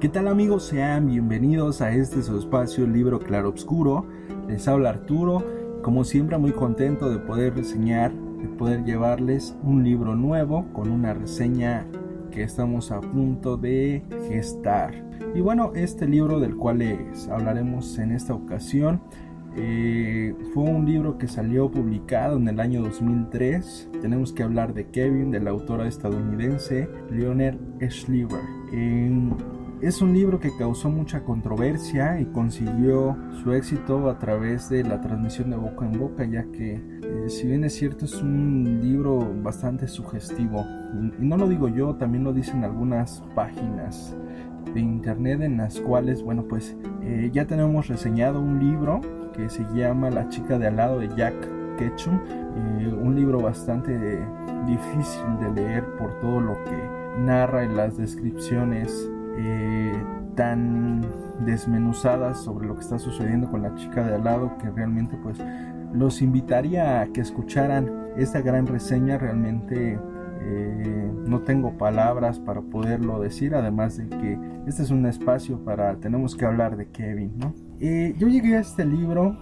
¿Qué tal amigos? Sean bienvenidos a este su espacio Libro Claro Obscuro. Les habla Arturo, como siempre muy contento de poder reseñar, de poder llevarles un libro nuevo con una reseña que estamos a punto de gestar. Y bueno, este libro del cual les hablaremos en esta ocasión eh, fue un libro que salió publicado en el año 2003. Tenemos que hablar de Kevin, de la autora estadounidense Leonard Schlieber. Es un libro que causó mucha controversia y consiguió su éxito a través de la transmisión de boca en boca, ya que eh, si bien es cierto es un libro bastante sugestivo, y no lo digo yo, también lo dicen algunas páginas de internet en las cuales, bueno, pues eh, ya tenemos reseñado un libro que se llama La chica de al lado de Jack Ketchum, eh, un libro bastante difícil de leer por todo lo que narra en las descripciones eh, tan desmenuzadas sobre lo que está sucediendo con la chica de al lado que realmente pues los invitaría a que escucharan esta gran reseña realmente eh, no tengo palabras para poderlo decir además de que este es un espacio para tenemos que hablar de Kevin ¿no? Eh, yo llegué a este libro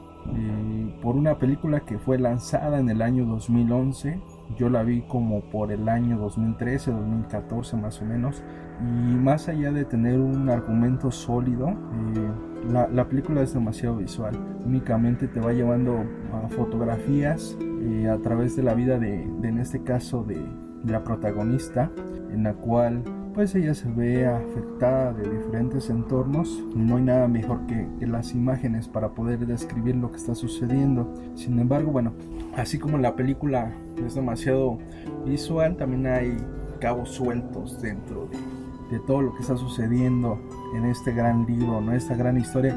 por una película que fue lanzada en el año 2011 yo la vi como por el año 2013 2014 más o menos y más allá de tener un argumento sólido, eh, la, película es demasiado visual. Únicamente te va llevando a fotografías eh, a través de la vida de, en este caso, de, la protagonista, en la cual pues ella se ve afectada de diferentes entornos. No hay nada mejor que, las imágenes para poder describir lo que está sucediendo. Sin embargo, bueno, así como la película es demasiado visual, también hay cabos sueltos dentro de, de todo lo que está sucediendo en este gran libro, ¿no? esta gran historia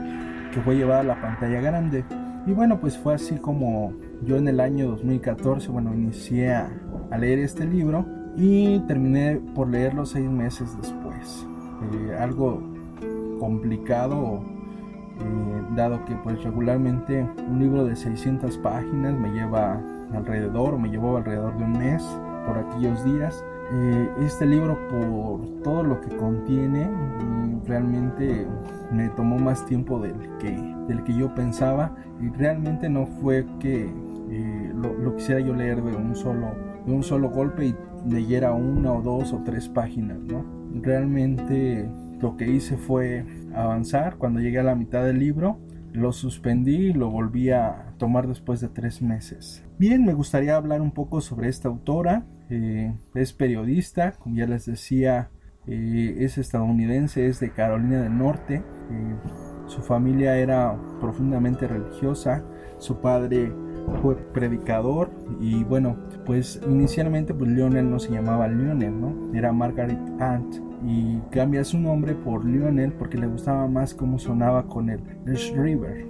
que fue llevada a la pantalla grande. Y bueno, pues fue así como yo en el año 2014, bueno, inicié a, leer este libro y terminé por leerlo seis meses después. Eh, algo complicado, eh, dado que pues regularmente un libro de 600 páginas me lleva alrededor, me llevó alrededor de un mes por aquellos días eh, este libro por todo lo que contiene realmente me tomó más tiempo del que, del que yo pensaba y realmente no fue que eh, lo, quisiera yo leer de un solo un solo golpe y leyera una o dos o tres páginas ¿no? realmente lo que hice fue avanzar cuando llegué a la mitad del libro lo suspendí y lo volví a tomar después de tres meses bien me gustaría hablar un poco sobre esta autora eh, es periodista, como ya les decía, eh, es estadounidense, es de Carolina del Norte. Eh, su familia era profundamente religiosa, su padre fue predicador y bueno, pues inicialmente pues Lionel no se llamaba Lionel, ¿no? Era Margaret Ant y cambia su nombre por Lionel porque le gustaba más cómo sonaba con el River.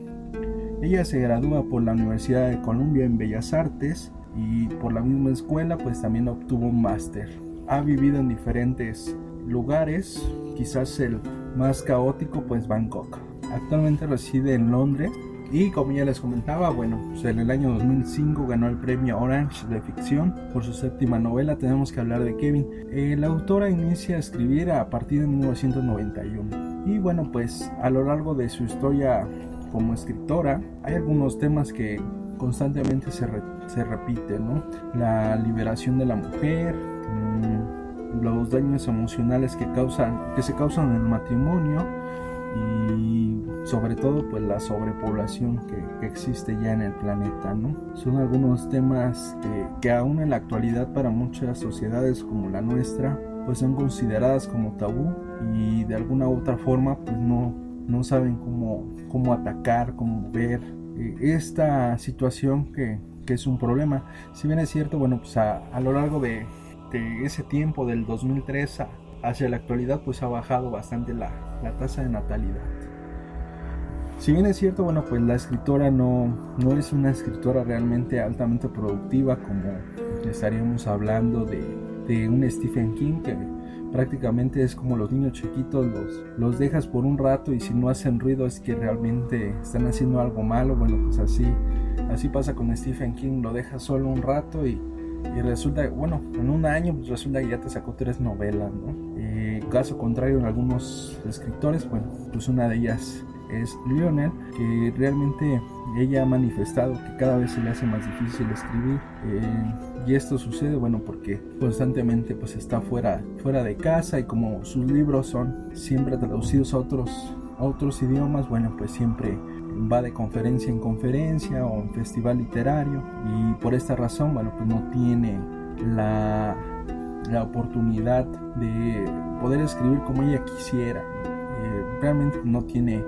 Ella se gradúa por la Universidad de Columbia en Bellas Artes y por la misma escuela pues también obtuvo un máster. Ha vivido en diferentes lugares, quizás el más caótico pues Bangkok. Actualmente reside en Londres y como ya les comentaba, bueno, pues, en el año 2005 ganó el premio Orange de ficción por su séptima novela, tenemos que hablar de Kevin. Eh, la autora inicia a escribir a partir de 1991 y bueno, pues a lo largo de su historia como escritora hay algunos temas que constantemente se, se repite, ¿no? La liberación de la mujer, mm, los daños emocionales que causan que se causan en el matrimonio y sobre todo pues la sobrepoblación que, existe ya en el planeta no son algunos temas que, que aún en la actualidad para muchas sociedades como la nuestra pues son consideradas como tabú y de alguna u otra forma pues no, no saben cómo, cómo atacar, cómo ver eh, esta situación que, que, es un problema. Si bien es cierto, bueno, pues a, a lo largo de, de, ese tiempo, del 2003 hacia la actualidad, pues ha bajado bastante la, la tasa de natalidad. Si bien es cierto, bueno, pues la escritora no, no es una escritora realmente altamente productiva como estaríamos hablando de, de un Stephen King que prácticamente es como los niños chiquitos, los, los dejas por un rato y si no hacen ruido es que realmente están haciendo algo malo. Bueno, pues así, así pasa con Stephen King, lo dejas solo un rato y, y resulta, bueno, en un año pues resulta que ya te sacó tres novelas, ¿no? Eh, caso contrario en algunos escritores, bueno, pues una de ellas es Lionel, que realmente ella ha manifestado que cada vez se le hace más difícil escribir. Eh, y esto sucede, bueno, porque constantemente pues está fuera, fuera de casa y como sus libros son siempre traducidos a otros, a otros idiomas, bueno, pues siempre va de conferencia en conferencia o en festival literario y por esta razón, bueno, pues no tiene la, la oportunidad de poder escribir como ella quisiera. Eh, realmente no tiene,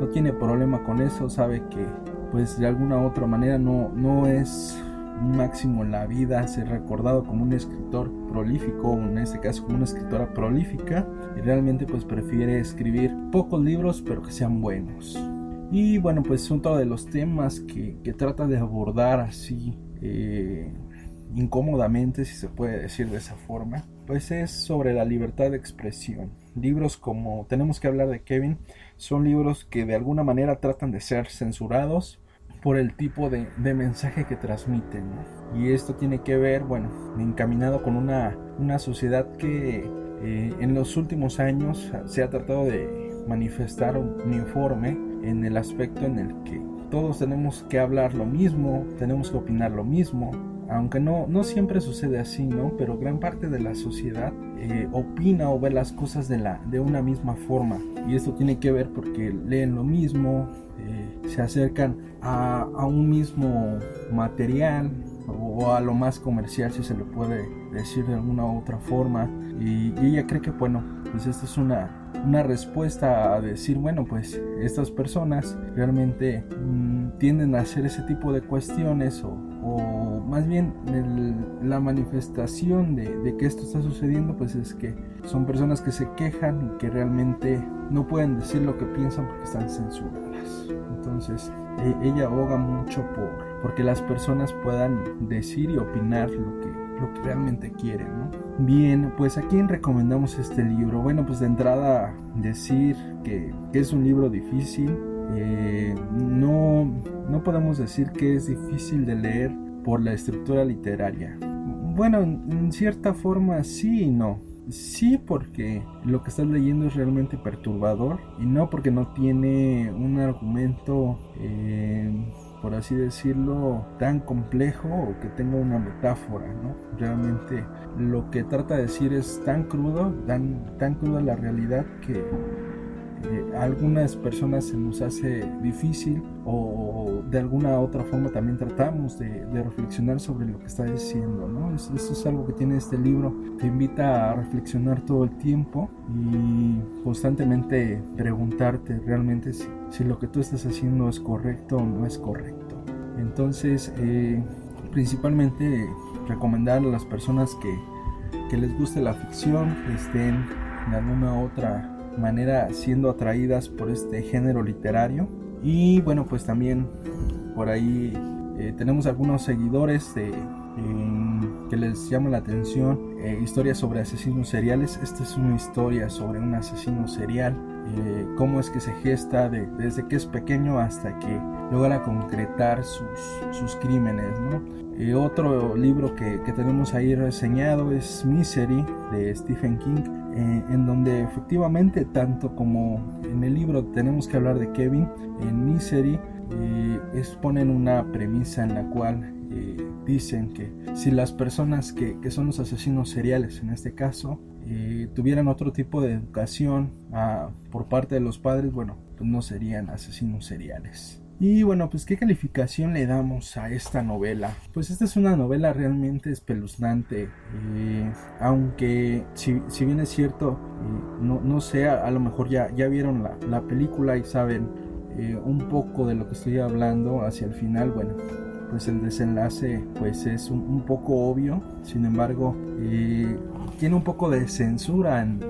no tiene problema con eso, sabe que pues de alguna u otra manera no, no es un máximo en la vida ser recordado como un escritor prolífico, en este caso como una escritora prolífica, y realmente pues prefiere escribir pocos libros pero que sean buenos. Y bueno, pues otro de los temas que, que trata de abordar así eh, incómodamente, si se puede decir de esa forma, pues es sobre la libertad de expresión. Libros como Tenemos que hablar de Kevin son libros que de alguna manera tratan de ser censurados por el tipo de, de mensaje que transmiten. ¿no? Y esto tiene que ver, bueno, encaminado con una, una sociedad que eh, en los últimos años se ha tratado de manifestar un informe en el aspecto en el que todos tenemos que hablar lo mismo, tenemos que opinar lo mismo, aunque no, no siempre sucede así, ¿no? Pero gran parte de la sociedad eh, opina o ve las cosas de, la, de una misma forma. Y esto tiene que ver porque leen lo mismo, eh, se acercan a, a, un mismo material o a lo más comercial, si se le puede decir de alguna u otra forma. Y, y ella cree que, bueno, pues esta es una, una respuesta a decir, bueno, pues estas personas realmente mmm, tienden a hacer ese tipo de cuestiones o, o más bien el, la manifestación de, de, que esto está sucediendo pues es que son personas que se quejan y que realmente no pueden decir lo que piensan porque están censuradas entonces e, ella aboga mucho por porque las personas puedan decir y opinar lo que lo que realmente quieren ¿no? bien pues a quién recomendamos este libro bueno pues de entrada decir que, es un libro difícil eh, no, no podemos decir que es difícil de leer por la estructura literaria. Bueno, en cierta forma sí y no. Sí porque lo que estás leyendo es realmente perturbador y no porque no tiene un argumento, eh, por así decirlo, tan complejo o que tenga una metáfora, ¿no? Realmente lo que trata de decir es tan crudo, tan, tan cruda la realidad que eh, algunas personas se nos hace difícil o de alguna otra forma también tratamos de, de reflexionar sobre lo que está diciendo, ¿no? Eso, eso, es algo que tiene este libro, te invita a reflexionar todo el tiempo y constantemente preguntarte realmente si, si lo que tú estás haciendo es correcto o no es correcto. Entonces, eh, principalmente recomendar a las personas que, que les guste la ficción, que estén de alguna otra manera siendo atraídas por este género literario. Y bueno pues también por ahí eh, tenemos algunos seguidores que les llama la atención eh, historias sobre asesinos seriales. Esta es una historia sobre un asesino serial eh, cómo es que se gesta de, desde que es pequeño hasta que logra concretar sus, crímenes ¿no? otro libro que, que tenemos ahí reseñado es Misery de Stephen King eh, en donde efectivamente tanto como en el libro tenemos que hablar de Kevin, en Misery eh, exponen una premisa en la cual eh, dicen que si las personas que, son los asesinos seriales en este caso tuvieran otro tipo de educación ah, por parte de los padres, bueno, pues no serían asesinos seriales. Y bueno, pues qué calificación le damos a esta novela. Pues esta es una novela realmente espeluznante. Eh, aunque si, bien es cierto, eh, no, no, sé, a, lo mejor ya, ya vieron la, película y saben eh, un poco de lo que estoy hablando hacia el final. Bueno, pues el desenlace pues es un, poco obvio. Sin embargo, tiene un poco de censura en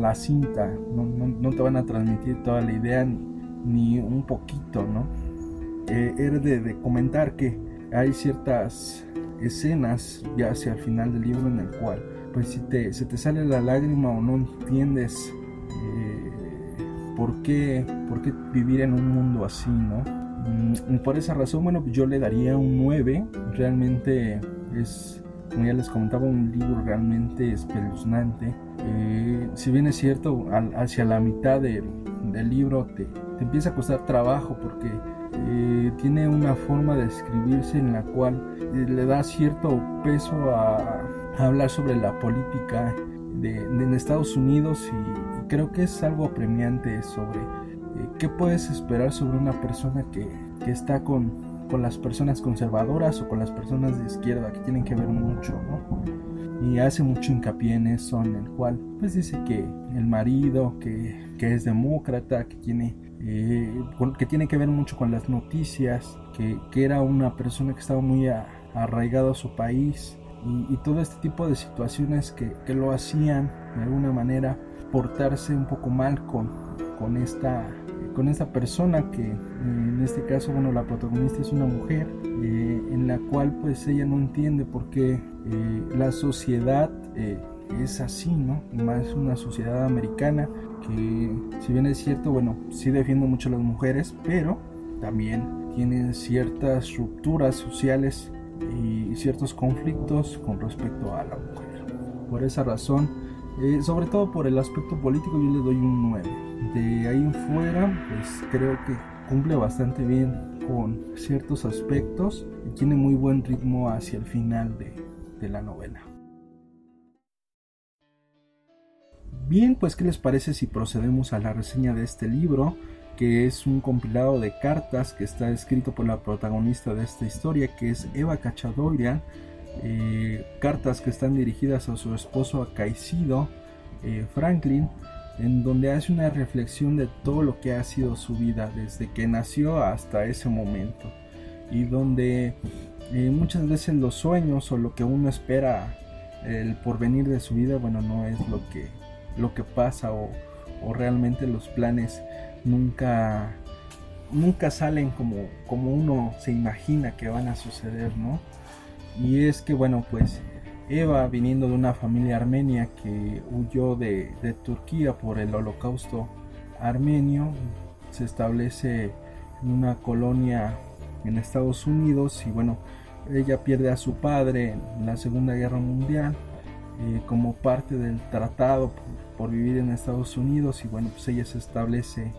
la cinta. No, no te van a transmitir toda la idea ni un poquito, ¿no? Eh, era de, comentar que hay ciertas escenas ya hacia el final del libro en el cual pues si te, se te sale la lágrima o no entiendes eh, por, qué, por qué vivir en un mundo así, ¿no? Mm, por esa razón, bueno, yo le daría un 9. Realmente es, como ya les comentaba, un libro realmente espeluznante. Eh, si bien es cierto, hacia la mitad del, del libro te, te empieza a costar trabajo porque eh, tiene una forma de escribirse en la cual eh, le da cierto peso a, hablar sobre la política de, en Estados Unidos y, creo que es algo apremiante sobre eh, qué puedes esperar sobre una persona que, que está con, con, las personas conservadoras o con las personas de izquierda que tienen que ver mucho, ¿no? Y hace mucho hincapié en eso, en el cual pues dice que el marido que, que es demócrata, que tiene eh, que tiene que ver mucho con las noticias, que, era una persona que estaba muy arraigada a su país y, todo este tipo de situaciones que, lo hacían de alguna manera portarse un poco mal con, con, esta, con esta persona que en este caso bueno la protagonista es una mujer eh, en la cual pues ella no entiende por qué eh, la sociedad es así, ¿no? Más una sociedad americana que, si bien es cierto, bueno, sí defiende mucho a las mujeres, pero también tienen ciertas rupturas sociales y ciertos conflictos con respecto a la mujer. Por esa razón, eh, sobre todo por el aspecto político, yo le doy un 9. De ahí en fuera, pues creo que cumple bastante bien con ciertos aspectos y tiene muy buen ritmo hacia el final de, de la novela. Bien, pues ¿qué les parece si procedemos a la reseña de este libro? que es un compilado de cartas que está escrito por la protagonista de esta historia, que es Eva Cachadoirian. Cartas que están dirigidas a su esposo Caicedo eh, Franklin, en donde hace una reflexión de todo lo que ha sido su vida desde que nació hasta ese momento, y donde eh, muchas veces los sueños o lo que uno espera el porvenir de su vida, bueno, no es lo que lo que pasa o, realmente los planes nunca nunca salen como, como uno se imagina que van a suceder, ¿no? Y es que, bueno, pues Eva, viniendo de una familia armenia que huyó de, de Turquía por el holocausto armenio, se establece en una colonia en Estados Unidos y bueno, ella pierde a su padre en la Segunda Guerra Mundial eh, como parte del tratado por, vivir en Estados Unidos y bueno, pues ella se establece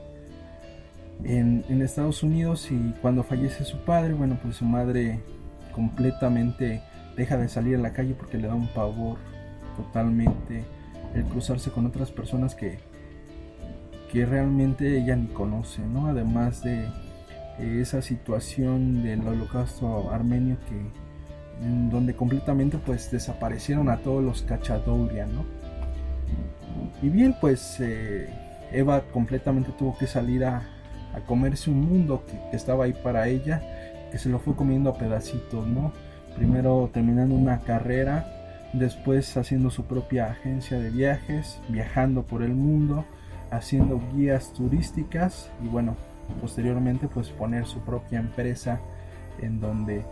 en, Estados Unidos y cuando fallece su padre, bueno, pues su madre completamente deja de salir a la calle porque le da un pavor totalmente el cruzarse con otras personas que, que realmente ella ni conoce, ¿no? Además de esa situación del holocausto armenio que donde completamente pues desaparecieron a todos los Cachadourian, ¿no? Y bien, pues eh, Eva completamente tuvo que salir a, comerse un mundo que, estaba ahí para ella, que se lo fue comiendo a pedacitos, ¿no? Primero terminando una carrera, después haciendo su propia agencia de viajes, viajando por el mundo, haciendo guías turísticas y bueno, posteriormente pues poner su propia empresa en donde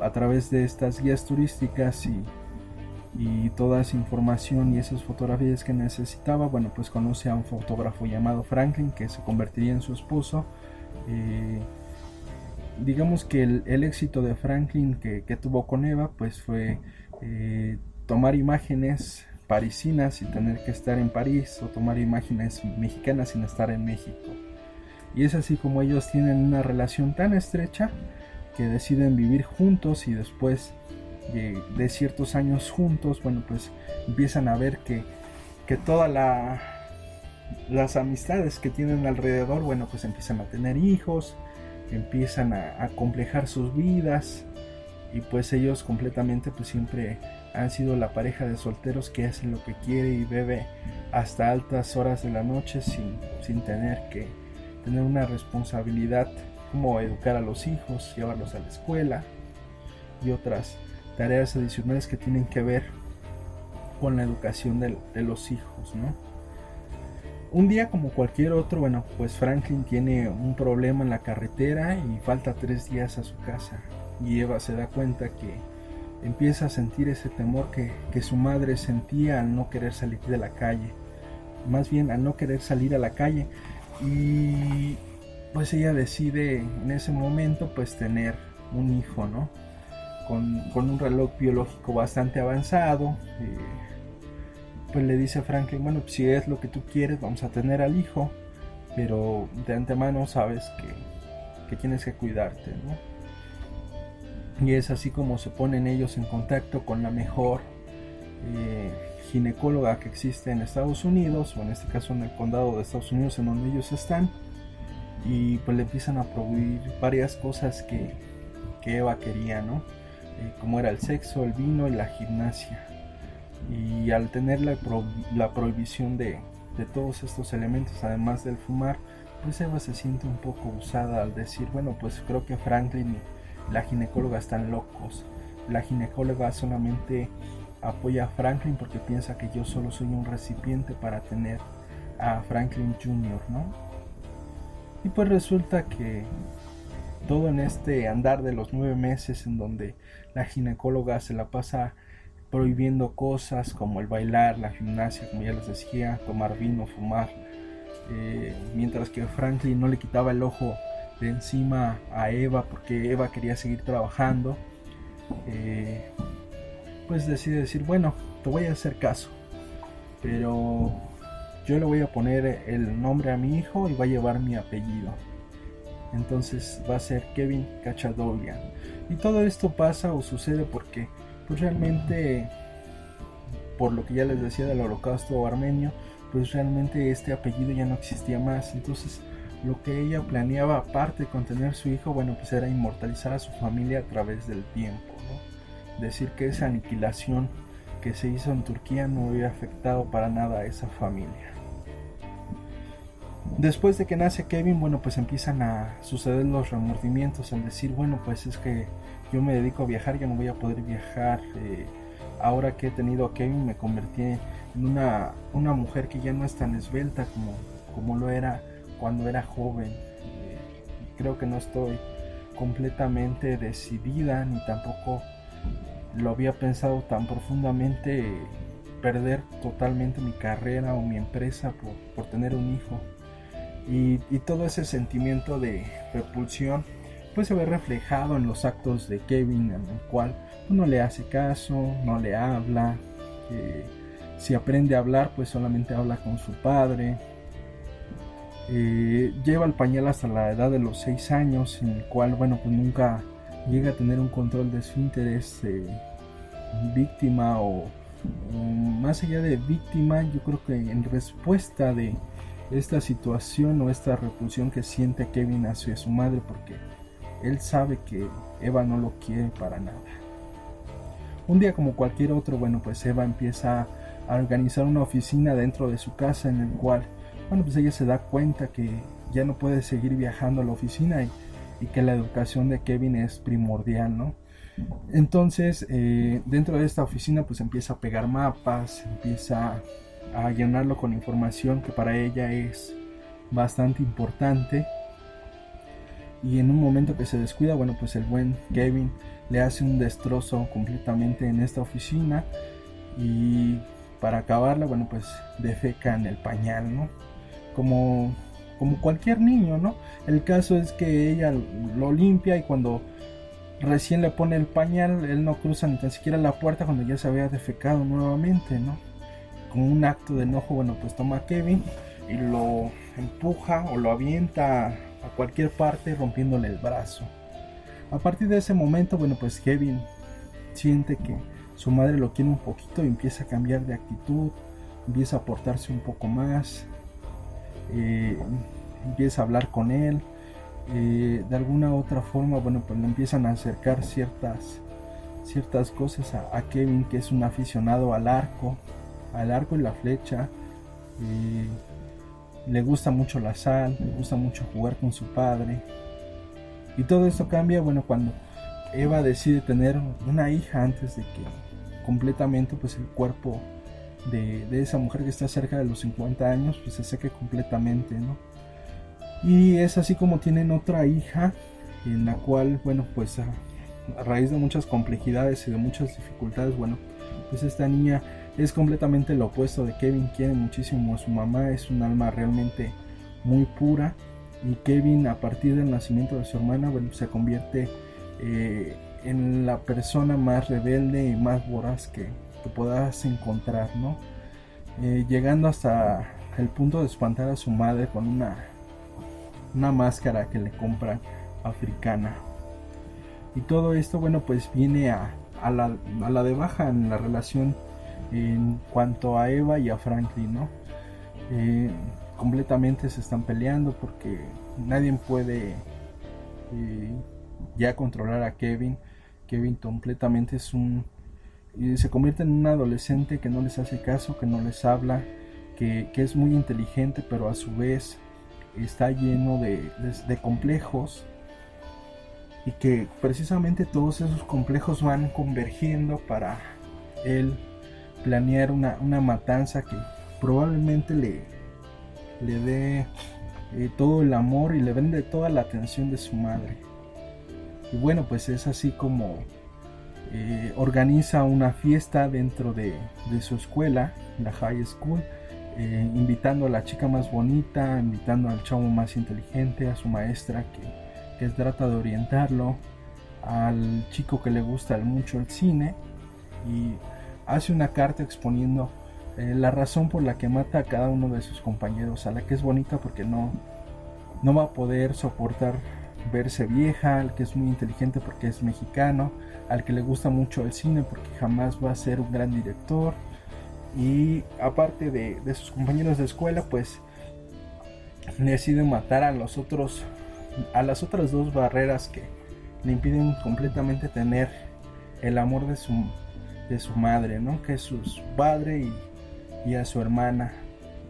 a través de estas guías turísticas y, y toda esa información y esas fotografías que necesitaba, bueno, pues conoce a un fotógrafo llamado Franklin que se convertiría en su esposo. Eh, digamos que el, éxito de Franklin que, tuvo con Eva, pues fue eh, tomar imágenes parisinas y tener que estar en París o tomar imágenes mexicanas sin estar en México. Y es así como ellos tienen una relación tan estrecha que deciden vivir juntos y después de, ciertos años juntos, bueno, pues empiezan a ver que que toda la las amistades que tienen alrededor, bueno, pues empiezan a tener hijos, empiezan a, a complejar sus vidas y pues ellos completamente pues siempre han sido la pareja de solteros que hace lo que quiere y bebe hasta altas horas de la noche sin, sin tener que tener una responsabilidad como educar a los hijos, llevarlos a la escuela y otras tareas adicionales que tienen que ver con la educación de, de los hijos, ¿no? Un día como cualquier otro, bueno, pues Franklin tiene un problema en la carretera y falta tres días a su casa. Y Eva se da cuenta que empieza a sentir ese temor que, que su madre sentía al no querer salir de la calle. Más bien al no querer salir a la calle. Y pues ella decide en ese momento pues tener un hijo, ¿no? Con, con un reloj biológico bastante avanzado. Eh, pues le dice a Franklin, bueno, pues si es lo que tú quieres, vamos a tener al hijo, pero de antemano sabes que, que tienes que cuidarte, ¿no? Y es así como se ponen ellos en contacto con la mejor eh, ginecóloga que existe en Estados Unidos, o en este caso en el condado de Estados Unidos en donde ellos están, y pues le empiezan a prohibir varias cosas que, que Eva quería, ¿no? Eh, como era el sexo, el vino y la gimnasia y al tener la, la prohibición de, de, todos estos elementos, además del fumar, pues Eva se siente un poco usada al decir, bueno, pues creo que Franklin y la ginecóloga están locos. La ginecóloga solamente apoya a Franklin porque piensa que yo solo soy un recipiente para tener a Franklin Jr., ¿no? Y pues resulta que todo en este andar de los nueve meses en donde la ginecóloga se la pasa prohibiendo cosas como el bailar, la gimnasia, como ya les decía, tomar vino, fumar, eh, mientras que Franklin no le quitaba el ojo de encima a Eva porque Eva quería seguir trabajando, eh, pues decide decir, bueno, te voy a hacer caso, pero yo le voy a poner el nombre a mi hijo y va a llevar mi apellido. Entonces va a ser Kevin Cachadorian. Y todo esto pasa o sucede porque pues realmente, por lo que ya les decía del holocausto armenio, pues realmente este apellido ya no existía más. Entonces, lo que ella planeaba, aparte de contener su hijo, bueno, pues era inmortalizar a su familia a través del tiempo. ¿no? Decir que esa aniquilación que se hizo en Turquía no había afectado para nada a esa familia. Después de que nace Kevin, bueno, pues empiezan a suceder los remordimientos al decir, bueno, pues es que yo me dedico a viajar, ya no voy a poder viajar. Eh, ahora que he tenido a Kevin me convertí en una, una mujer que ya no es tan esbelta como, como lo era cuando era joven. Eh, creo que no estoy completamente decidida ni tampoco lo había pensado tan profundamente perder totalmente mi carrera o mi empresa por, por tener un hijo. Y, y, todo ese sentimiento de repulsión pues se ve reflejado en los actos de Kevin, en el cual no le hace caso, no le habla, eh, si aprende a hablar, pues solamente habla con su padre. Eh, lleva el pañal hasta la edad de los 6 años, en el cual, bueno, pues nunca llega a tener un control de su interés eh, víctima o, o, más allá de víctima, yo creo que en respuesta de esta situación o esta repulsión que siente Kevin hacia su madre, porque él sabe que Eva no lo quiere para nada. Un día como cualquier otro, bueno, pues Eva empieza a organizar una oficina dentro de su casa en el cual, bueno, pues ella se da cuenta que ya no puede seguir viajando a la oficina y, que la educación de Kevin es primordial, ¿no? Entonces, eh, dentro de esta oficina, pues empieza a pegar mapas, empieza a llenarlo con información que para ella es bastante importante y en un momento que se descuida, bueno, pues el buen Kevin le hace un destrozo completamente en esta oficina y para acabarla, bueno, pues defeca en el pañal, ¿no? Como, como cualquier niño, ¿no? El caso es que ella lo limpia y cuando recién le pone el pañal, él no cruza ni tan siquiera la puerta cuando ya se había defecado nuevamente, ¿no? Con un acto de enojo, bueno, pues toma a Kevin y lo empuja o lo avienta a cualquier parte rompiéndole el brazo. A partir de ese momento, bueno, pues Kevin siente que su madre lo quiere un poquito y empieza a cambiar de actitud, empieza a portarse un poco más, eh, empieza a hablar con él, eh, de alguna otra forma, bueno, pues le empiezan a acercar ciertas, ciertas cosas a, Kevin, que es un aficionado al arco, al arco y la flecha. Eh, le gusta mucho la sal, le gusta mucho jugar con su padre. Y todo esto cambia, bueno, cuando Eva decide tener una hija antes de que completamente pues el cuerpo de, de, esa mujer que está cerca de los 50 años pues se seque completamente, ¿no? Y es así como tienen otra hija en la cual, bueno, pues a, raíz de muchas complejidades y de muchas dificultades, bueno, pues esta niña es completamente lo opuesto de Kevin, quiere muchísimo a su mamá, es un alma realmente muy pura y Kevin a partir del nacimiento de su hermana, bueno, se convierte eh, en la persona más rebelde y más voraz que, que puedas encontrar, ¿no? Eh, llegando hasta el punto de espantar a su madre con una una máscara que le compran africana. Y todo esto, bueno, pues viene a, a, la, a la de baja en la relación en cuanto a Eva y a Franklin, ¿no? Eh, completamente se están peleando porque nadie puede eh, ya controlar a Kevin. Kevin completamente es un... se convierte en un adolescente que no les hace caso, que no les habla, que, que es muy inteligente, pero a su vez está lleno de, complejos y que precisamente todos esos complejos van convergiendo para él planear una, matanza que probablemente le, le dé eh, todo el amor y le vende toda la atención de su madre. Y bueno, pues es así como eh, organiza una fiesta dentro de, de su escuela, la high school, eh, invitando a la chica más bonita, invitando al chavo más inteligente, a su maestra que, que trata de orientarlo, al chico que le gusta mucho el cine y hace una carta exponiendo eh, la razón por la que mata a cada uno de sus compañeros, a la que es bonita porque no, no va a poder soportar verse vieja, al que es muy inteligente porque es mexicano, al que le gusta mucho el cine porque jamás va a ser un gran director, y aparte de, sus compañeros de escuela pues decide matar a los otros a las otras dos barreras que le impiden completamente tener el amor de su de su madre no que es su, padre y, a su hermana.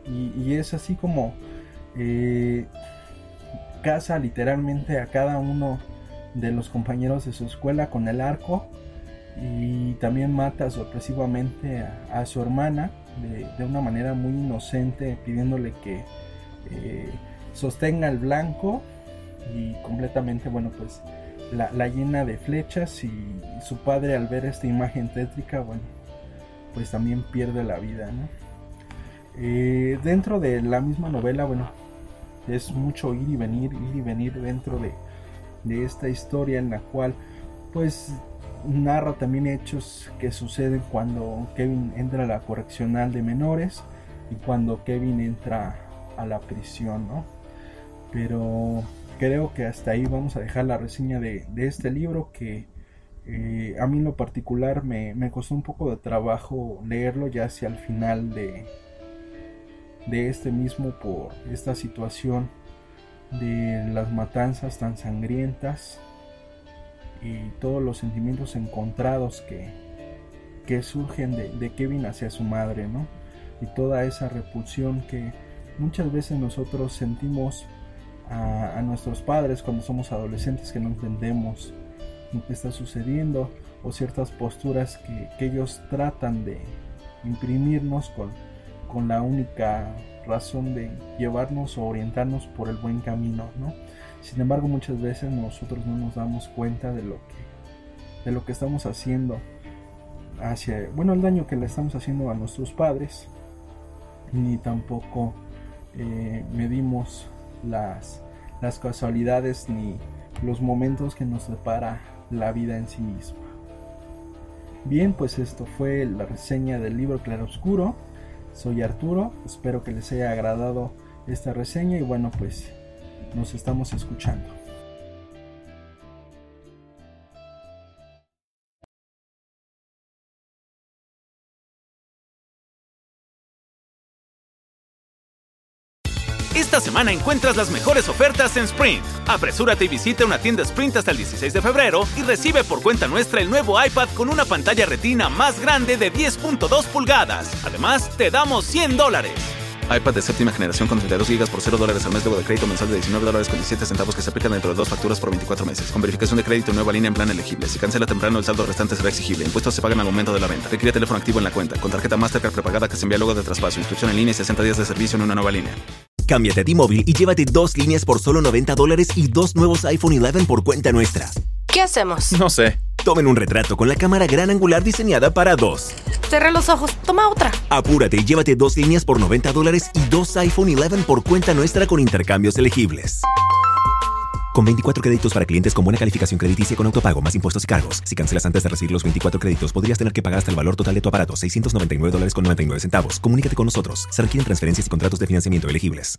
Y, es así como eh, casa literalmente a cada uno de los compañeros de su escuela con el arco y también mata sorpresivamente a, su hermana de, una manera muy inocente pidiéndole que eh, sostenga el blanco y completamente bueno pues la, llena de flechas y su padre al ver esta imagen tétrica bueno pues también pierde la vida eh, dentro de la misma novela bueno es mucho ir y venir ir y venir dentro de, de esta historia en la cual pues narra también hechos que suceden cuando Kevin entra a la correccional de menores y cuando Kevin entra a la prisión, ¿no? Pero creo que hasta ahí vamos a dejar la reseña de, este libro que eh, a mí en lo particular me, costó un poco de trabajo leerlo ya hacia el final de, de este mismo por esta situación de las matanzas tan sangrientas y todos los sentimientos encontrados que, que surgen de, Kevin hacia su madre, ¿no? Y toda esa repulsión que muchas veces nosotros sentimos a, nuestros padres cuando somos adolescentes que no entendemos lo que está sucediendo o ciertas posturas que, que ellos tratan de imprimirnos con, con la única razón de llevarnos o orientarnos por el buen camino, ¿no? Sin embargo, muchas veces nosotros no nos damos cuenta de lo que, de lo que estamos haciendo hacia, bueno, el daño que le estamos haciendo a nuestros padres, ni tampoco eh, medimos las, las casualidades ni los momentos que nos separa la vida en sí misma. Bien, pues esto fue la reseña del libro Claro Oscuro. Soy Arturo, espero que les haya agradado esta reseña y bueno, pues nos estamos escuchando. Esta semana encuentras las mejores ofertas en Sprint. Apresúrate y visita una tienda Sprint hasta el 16 de febrero y recibe por cuenta nuestra el nuevo iPad con una pantalla retina más grande de 10.2 pulgadas. Además, te damos 100 dólares iPad de séptima generación con 32 GB por 0 dólares al mes, luego de crédito mensual de 19 dólares con 17 centavos que se aplican dentro de dos facturas por 24 meses. Con verificación de crédito nueva línea en plan elegible. Si cancela temprano, el saldo restante será exigible. Impuestos se pagan al momento de la venta. Requiere teléfono activo en la cuenta. Con tarjeta Mastercard prepagada que se envía luego de traspaso. Inscripción en línea y 60 días de servicio en una nueva línea. Cámbiate a T-Mobile y llévate dos líneas por solo 90 dólares y dos nuevos iPhone 11 por cuenta nuestra. ¿Qué hacemos? No sé. Tomen un retrato con la cámara gran angular diseñada para dos. Cerra los ojos, toma otra. Apúrate y llévate dos líneas por 90 dólares y dos iPhone 11 por cuenta nuestra con intercambios elegibles. Con 24 créditos para clientes con buena calificación crediticia con autopago más impuestos y cargos. Si cancelas antes de recibir los 24 créditos, podrías tener que pagar hasta el valor total de tu aparato, 699 dólares con 99 centavos. Comunícate con nosotros. Se requieren transferencias y contratos de financiamiento elegibles.